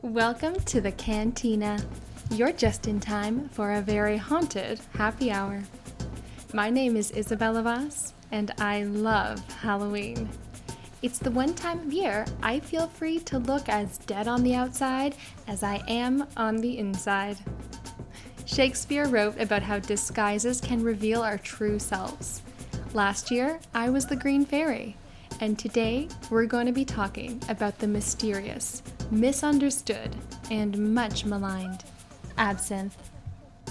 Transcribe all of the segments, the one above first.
Welcome to the Cantina. You're just in time for a very haunted happy hour. My name is Isabella Voss, and I love Halloween. It's the one time of year I feel free to look as dead on the outside as I am on the inside. Shakespeare wrote about how disguises can reveal our true selves. Last year, I was the Green Fairy, and today we're going to be talking about the mysterious, misunderstood, and much maligned absinthe.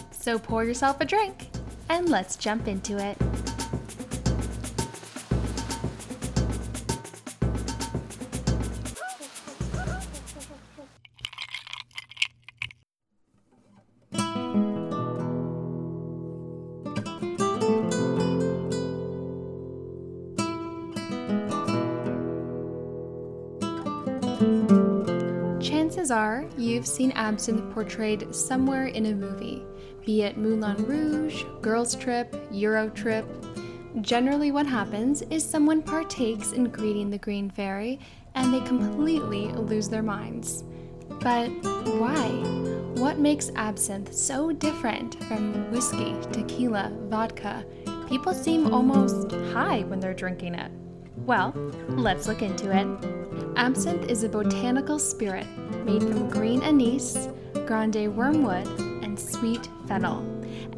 So pour yourself a drink and let's jump into it. You've seen absinthe portrayed somewhere in a movie, be it Moulin Rouge, Girls Trip, Euro Trip. Generally, what happens is someone partakes in greeting the Green Fairy and they completely lose their minds. But why? What makes absinthe so different from whiskey, tequila, vodka? People seem almost high when they're drinking it. Well, let's look into it. Absinthe is a botanical spirit made from green anise, grande wormwood, and sweet fennel,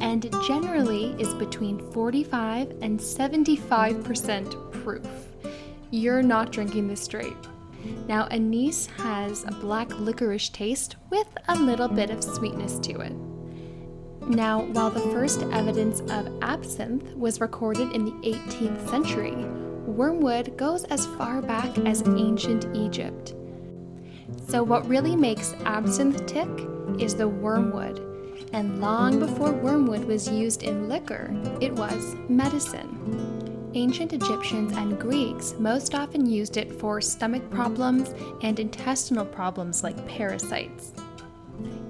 and generally is between 45 and 75% proof. You're not drinking this straight. Now, anise has a black licorice taste with a little bit of sweetness to it. Now, while the first evidence of absinthe was recorded in the 18th century, wormwood goes as far back as ancient Egypt. So, what really makes absinthe tick is the wormwood. And long before wormwood was used in liquor, it was medicine. Ancient Egyptians and Greeks most often used it for stomach problems and intestinal problems like parasites.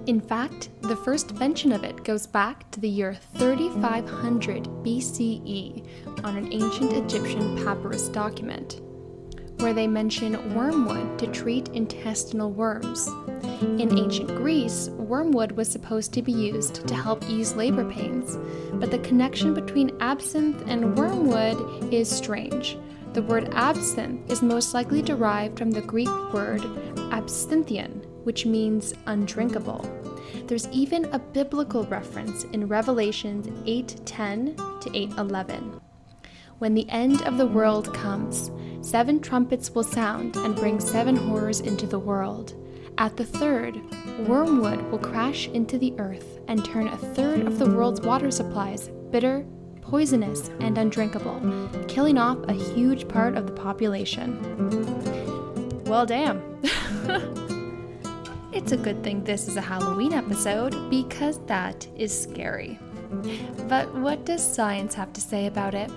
In fact, the first mention of it goes back to the year 3500 BCE on an ancient Egyptian papyrus document, where they mention wormwood to treat intestinal worms. In ancient Greece, wormwood was supposed to be used to help ease labor pains, but the connection between absinthe and wormwood is strange. The word absinthe is most likely derived from the Greek word absinthion, which means undrinkable. There's even a biblical reference in Revelations 8:10 to 8:11. When the end of the world comes, seven trumpets will sound and bring seven horrors into the world. At the third, wormwood will crash into the earth and turn a third of the world's water supplies bitter, poisonous, and undrinkable, killing off a huge part of the population. Well, damn. It's a good thing this is a Halloween episode because that is scary. But what does science have to say about it?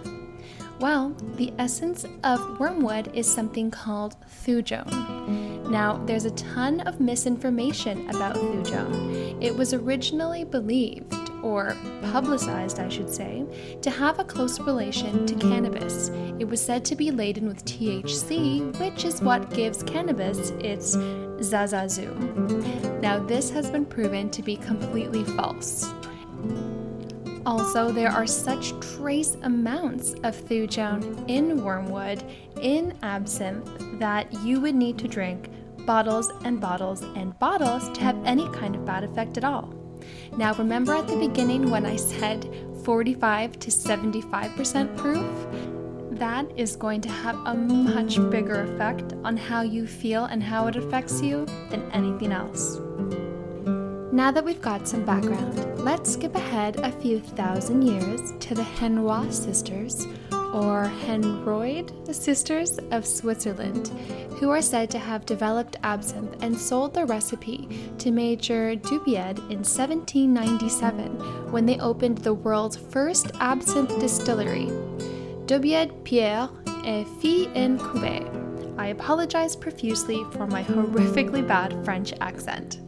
Well, the essence of wormwood is something called thujone. Now, there's a ton of misinformation about thujone. It was originally believed, or publicized, I should say, to have a close relation to cannabis. It was said to be laden with THC, which is what gives cannabis its zazazoom. Now, this has been proven to be completely false. Also, there are such trace amounts of thujone in wormwood, in absinthe, that you would need to drink bottles and bottles and bottles to have any kind of bad effect at all. Now, remember at the beginning when I said 45 to 75% proof? That is going to have a much bigger effect on how you feel and how it affects you than anything else. Now that we've got some background, let's skip ahead a few thousand years to the Henroy sisters, or Henroyd sisters of Switzerland, who are said to have developed absinthe and sold the recipe to Major Dubied in 1797 when they opened the world's first absinthe distillery. Dubied Pierre et Fille en Couvet. I apologize profusely for my horrifically bad French accent.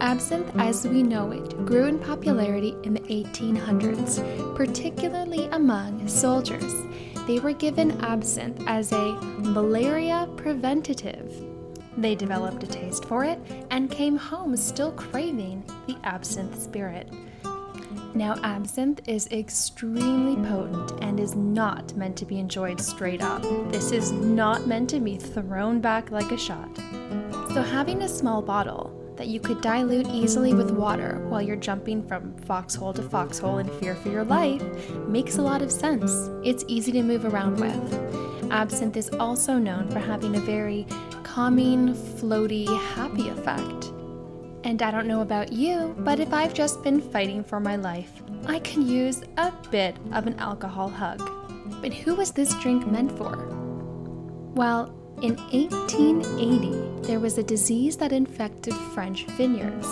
Absinthe as we know it grew in popularity in the 1800s, particularly among soldiers. they were given absinthe as a malaria preventative. They developed a taste for it and came home still craving the absinthe spirit. Now, absinthe is extremely potent and is not meant to be enjoyed straight up. This is not meant to be thrown back like a shot. So, having a small bottle that you could dilute easily with water while you're jumping from foxhole to foxhole in fear for your life makes a lot of sense. It's easy to move around with. Absinthe is also known for having a very calming, floaty, happy effect. And I don't know about you, but if I've just been fighting for my life, I can use a bit of an alcohol hug. But who was this drink meant for? Well, in 1880, there was a disease that infected French vineyards.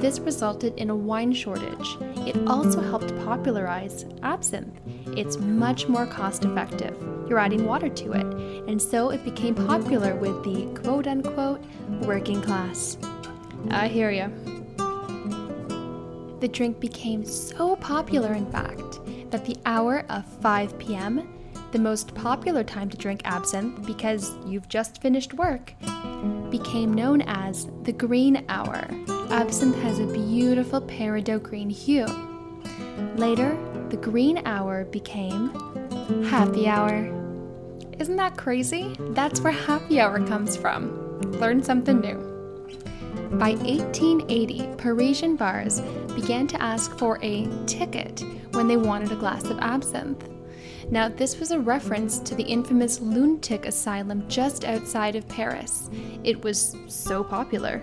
This resulted in a wine shortage. It also helped popularize absinthe. It's much more cost effective. You're adding water to it, and so it became popular with the quote unquote working class. I hear ya. The drink became so popular, in fact, that the hour of 5 p.m the most popular time to drink absinthe because you've just finished work, became known as the green hour. Absinthe has a beautiful peridot green hue. Later, the green hour became happy hour. Isn't that crazy? That's where happy hour comes from. Learn something new. By 1880, Parisian bars began to ask for a ticket when they wanted a glass of absinthe. Now, this was a reference to the infamous lunatic asylum just outside of Paris. It was so popular.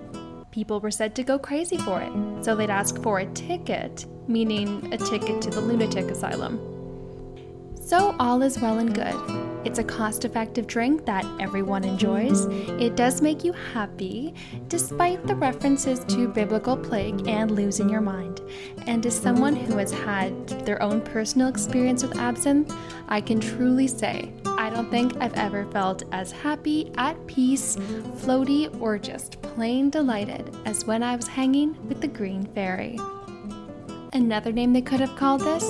People were said to go crazy for it, so they'd ask for a ticket, meaning a ticket to the lunatic asylum. So, all is well and good. It's a cost effective drink that everyone enjoys. It does make you happy, despite the references to biblical plague and losing your mind. And as someone who has had their own personal experience with absinthe, I can truly say I don't think I've ever felt as happy, at peace, floaty, or just plain delighted as when I was hanging with the Green Fairy. Another name they could have called this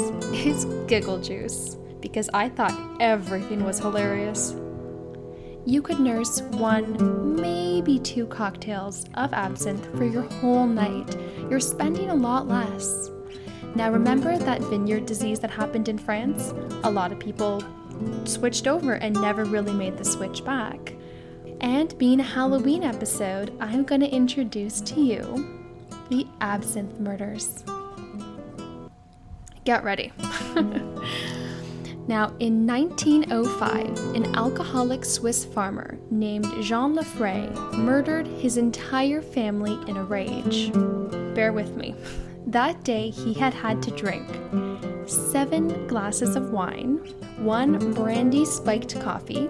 is Giggle Juice because I thought everything was hilarious. You could nurse one, maybe two cocktails of absinthe for your whole night. You're spending a lot less. Now, remember that vineyard disease that happened in France? A lot of people switched over and never really made the switch back. And being a Halloween episode, I'm going to introduce to you the absinthe murders. Get ready. Now, in 1905, an alcoholic Swiss farmer named Jean Lanfray murdered his entire family in a rage. Bear with me. That day, he had had to drink seven glasses of wine, one brandy spiked coffee,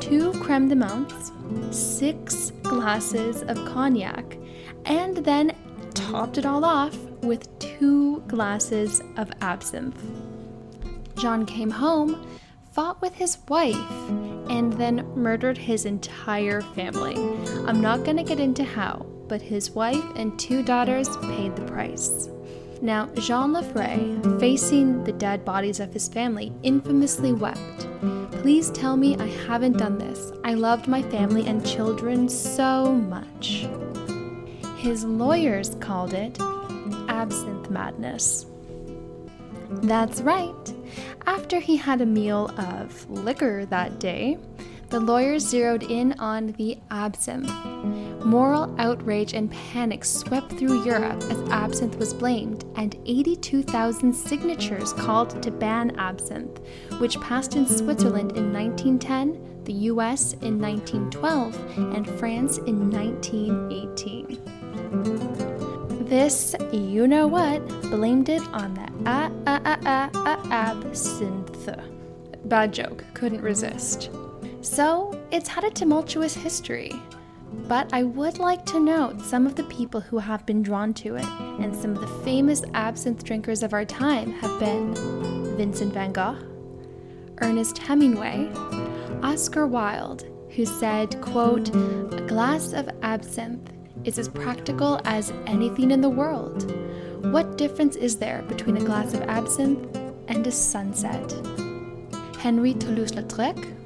two creme de menthe, six glasses of cognac, and then topped it all off with two glasses of absinthe. John came home, fought with his wife, and then murdered his entire family. I'm not going to get into how, but his wife and two daughters paid the price. Now, Jean Lanfray, facing the dead bodies of his family, infamously wept. Please tell me I haven't done this. I loved my family and children so much. His lawyers called it absinthe madness. That's right. After he had a meal of liquor that day, the lawyers zeroed in on the absinthe. Moral outrage and panic swept through Europe as absinthe was blamed, and 82,000 signatures called to ban absinthe, which passed in Switzerland in 1910, the US in 1912, and France in 1918. This, you know what, blamed it on the ah ah ah ah a absinthe. Bad joke, couldn't resist. So, it's had a tumultuous history. But I would like to note some of the people who have been drawn to it, and some of the famous absinthe drinkers of our time have been Vincent van Gogh, Ernest Hemingway, Oscar Wilde, who said, quote, a glass of absinthe is as practical as anything in the world. What difference is there between a glass of absinthe and a sunset? Henri Toulouse-Lautrec.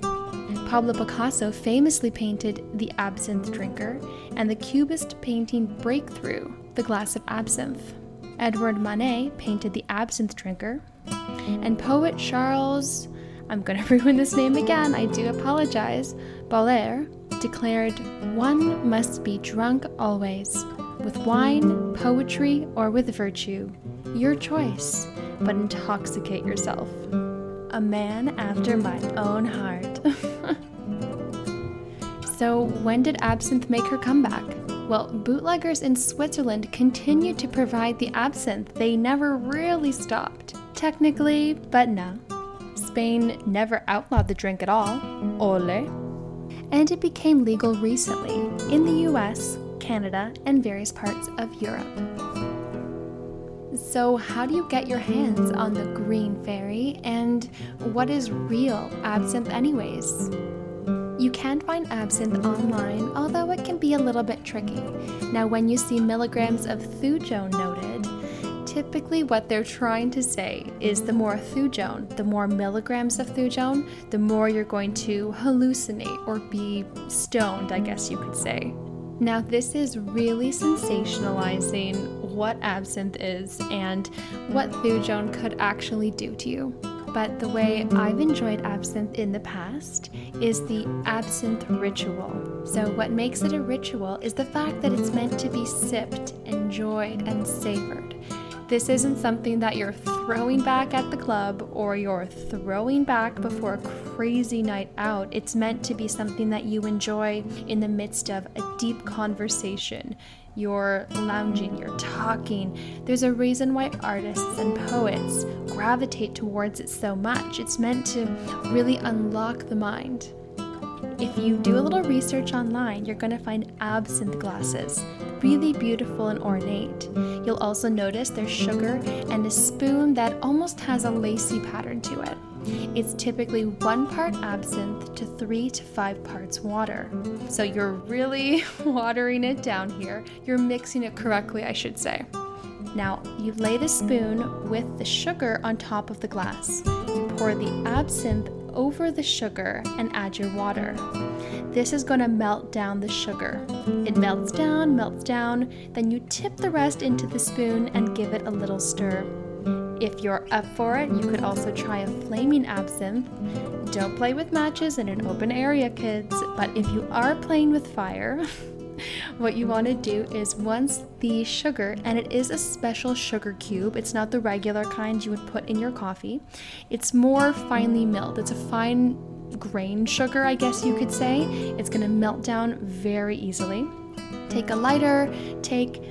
Pablo Picasso famously painted The Absinthe Drinker, and the Cubist painting Breakthrough, The Glass of Absinthe. Edward Manet painted The Absinthe Drinker, and poet Charles, I'm going to ruin this name again, I do apologize, Baudelaire declared, One must be drunk always, with wine, poetry, or with virtue. Your choice, but intoxicate yourself. A man after my own heart. so, when did absinthe make her comeback? Well, bootleggers in Switzerland continued to provide the absinthe. They never really stopped. Technically, but no. Spain never outlawed the drink at all. Ole. And it became legal recently in the US, Canada, and various parts of Europe. So, how do you get your hands on the Green Fairy, and what is real absinthe, anyways? You can find absinthe online, although it can be a little bit tricky. Now, when you see milligrams of thujone noted, typically what they're trying to say is the more thujone, the more milligrams of thujone, the more you're going to hallucinate or be stoned, I guess you could say. Now, this is really sensationalizing what absinthe is and what thujone could actually do to you but the way I've enjoyed absinthe in the past is the absinthe ritual. So, what makes it a ritual is the fact that it's meant to be sipped, enjoyed, and savored. This isn't something that you're throwing back at the club or you're throwing back before a crazy night out. It's meant to be something that you enjoy in the midst of a deep conversation you're lounging, you're talking. There's a reason why artists and poets gravitate towards it so much. It's meant to really unlock the mind. If you do a little research online, you're going to find absinthe glasses, really beautiful and ornate. You'll also notice there's sugar and a spoon that almost has a lacy pattern to it. It's typically one part absinthe to three to five parts water. So you're really watering it down here. You're mixing it correctly, I should say. Now, you lay the spoon with the sugar on top of the glass. You pour the absinthe over the sugar and add your water. This is going to melt down the sugar. It melts down, melts down, then you tip the rest into the spoon and give it a little stir. If you're up for it, you could also try a flaming absinthe. Don't play with matches in an open area, kids, but if you are playing with fire, what you want to do is once the sugar, and it is a special sugar cube, it's not the regular kind you would put in your coffee, it's more finely milled. It's a fine grain sugar, I guess you could say. It's going to melt down very easily. Take a lighter, take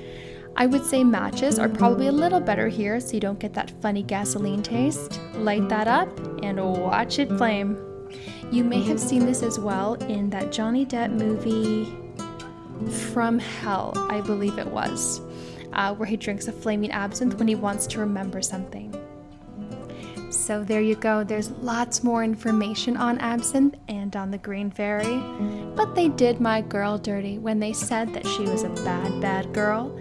I would say matches are probably a little better here so you don't get that funny gasoline taste. Light that up and watch it flame. You may have seen this as well in that Johnny Depp movie From Hell, I believe it was, uh, where he drinks a flaming absinthe when he wants to remember something. So there you go, there's lots more information on absinthe and on the Green Fairy. But they did my girl dirty when they said that she was a bad, bad girl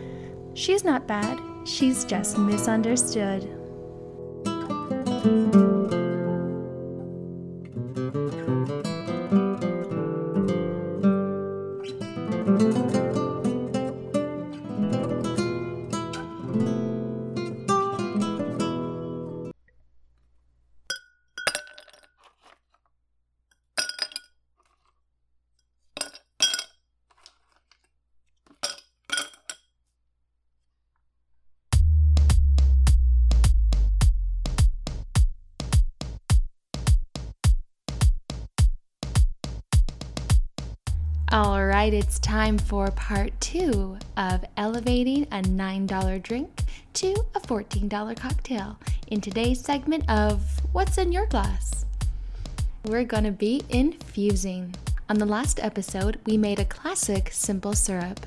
She's not bad, she's just misunderstood. Right, it's time for part two of elevating a $9 drink to a $14 cocktail in today's segment of What's in Your Glass? We're going to be infusing. On the last episode, we made a classic simple syrup.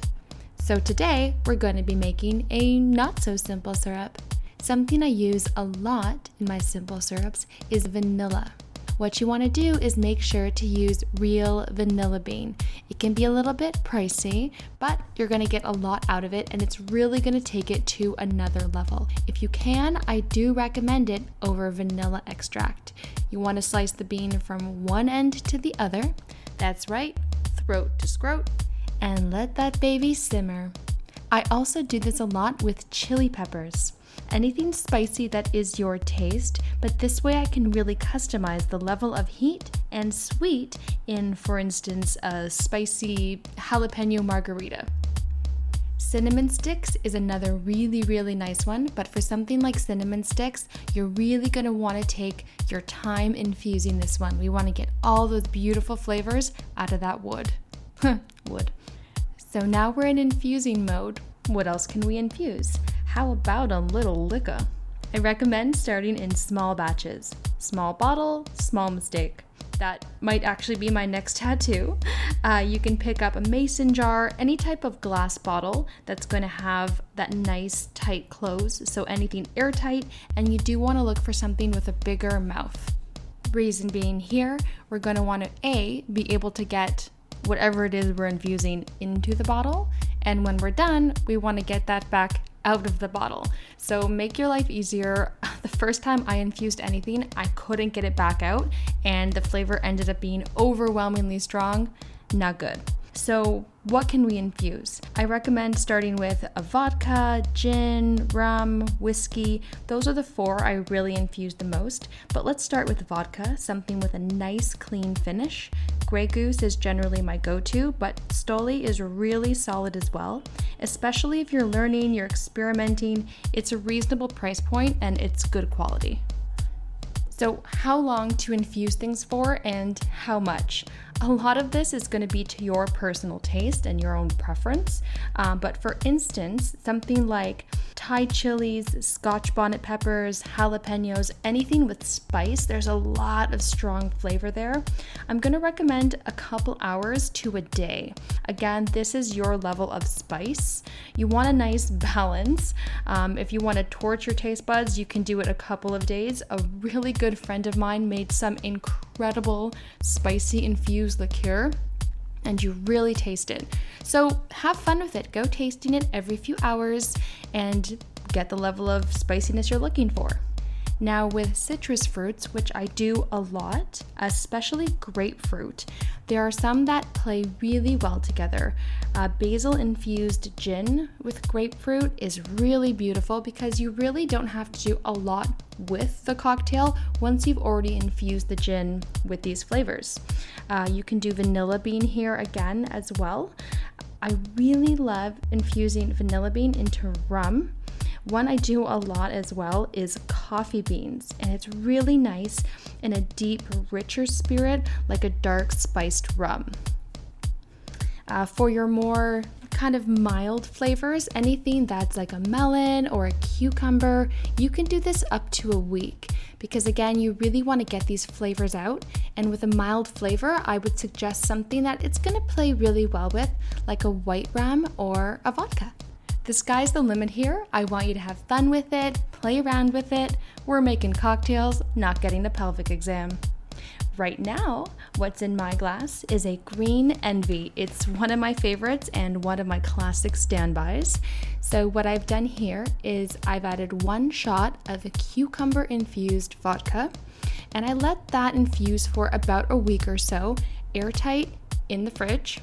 So today, we're going to be making a not so simple syrup. Something I use a lot in my simple syrups is vanilla. What you want to do is make sure to use real vanilla bean. It can be a little bit pricey, but you're going to get a lot out of it and it's really going to take it to another level. If you can, I do recommend it over vanilla extract. You want to slice the bean from one end to the other. That's right, throat to scrote, and let that baby simmer. I also do this a lot with chili peppers. Anything spicy that is your taste, but this way I can really customize the level of heat and sweet in, for instance, a spicy jalapeno margarita. Cinnamon sticks is another really, really nice one, but for something like cinnamon sticks, you're really gonna wanna take your time infusing this one. We wanna get all those beautiful flavors out of that wood. wood. So now we're in infusing mode. What else can we infuse? How about a little liquor? I recommend starting in small batches. Small bottle, small mistake. That might actually be my next tattoo. Uh, you can pick up a mason jar, any type of glass bottle that's going to have that nice tight close, so anything airtight, and you do want to look for something with a bigger mouth. Reason being here, we're going to want to A, be able to get whatever it is we're infusing into the bottle, and when we're done, we want to get that back out of the bottle. So make your life easier. The first time I infused anything, I couldn't get it back out, and the flavor ended up being overwhelmingly strong. Not good. So, what can we infuse? I recommend starting with a vodka, gin, rum, whiskey. Those are the four I really infuse the most. But let's start with vodka, something with a nice clean finish. Grey Goose is generally my go to, but Stoli is really solid as well. Especially if you're learning, you're experimenting, it's a reasonable price point and it's good quality. So, how long to infuse things for and how much? A lot of this is going to be to your personal taste and your own preference. Um, but for instance, something like Thai chilies, scotch bonnet peppers, jalapenos, anything with spice, there's a lot of strong flavor there. I'm going to recommend a couple hours to a day. Again, this is your level of spice. You want a nice balance. Um, if you want to torture taste buds, you can do it a couple of days. A really good friend of mine made some incredible spicy infused liqueur and you really taste it. So have fun with it. Go tasting it every few hours and get the level of spiciness you're looking for. Now, with citrus fruits, which I do a lot, especially grapefruit, there are some that play really well together. Uh, basil infused gin with grapefruit is really beautiful because you really don't have to do a lot with the cocktail once you've already infused the gin with these flavors. Uh, you can do vanilla bean here again as well. I really love infusing vanilla bean into rum one I do a lot as well is coffee beans, and it's really nice in a deep, richer spirit like a dark spiced rum. Uh, for your more kind of mild flavors, anything that's like a melon or a cucumber, you can do this up to a week because again, you really want to get these flavors out. And with a mild flavor, I would suggest something that it's going to play really well with, like a white rum or a vodka. The sky's the limit here. I want you to have fun with it, play around with it. We're making cocktails, not getting a pelvic exam. Right now, what's in my glass is a green envy. It's one of my favorites and one of my classic standbys. So, what I've done here is I've added one shot of a cucumber infused vodka and I let that infuse for about a week or so, airtight in the fridge.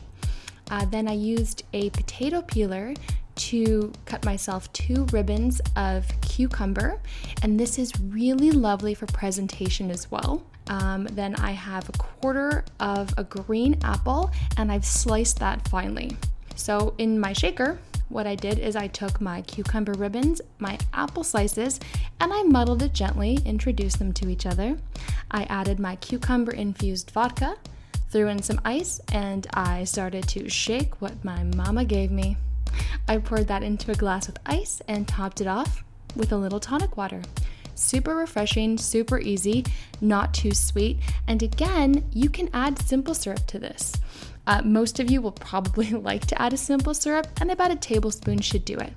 Uh, then I used a potato peeler to cut myself two ribbons of cucumber, and this is really lovely for presentation as well. Um, then I have a quarter of a green apple, and I've sliced that finely. So in my shaker, what I did is I took my cucumber ribbons, my apple slices, and I muddled it gently, introduced them to each other. I added my cucumber infused vodka, threw in some ice, and I started to shake what my mama gave me. I poured that into a glass with ice and topped it off with a little tonic water. Super refreshing, super easy, not too sweet, and again, you can add simple syrup to this. Uh, most of you will probably like to add a simple syrup, and about a tablespoon should do it.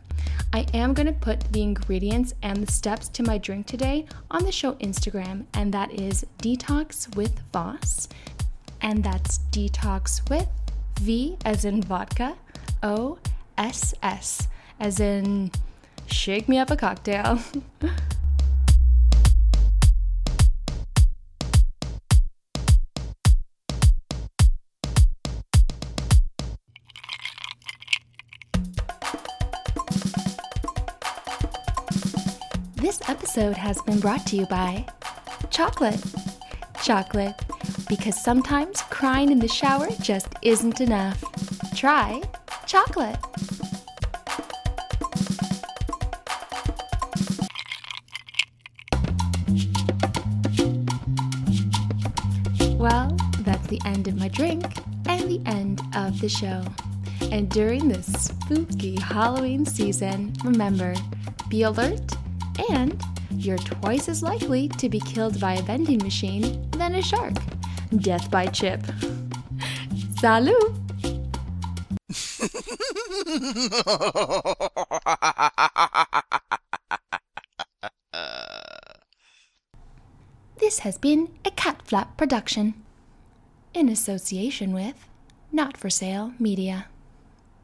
I am going to put the ingredients and the steps to my drink today on the show Instagram, and that is Detox with Voss. And that's Detox with V as in vodka, O S S as in shake me up a cocktail. episode has been brought to you by chocolate. Chocolate, because sometimes crying in the shower just isn't enough. Try chocolate. Well, that's the end of my drink and the end of the show. And during this spooky Halloween season, remember be alert and you're twice as likely to be killed by a vending machine than a shark. Death by chip. Salut! this has been a Cat Flap production in association with Not for Sale Media.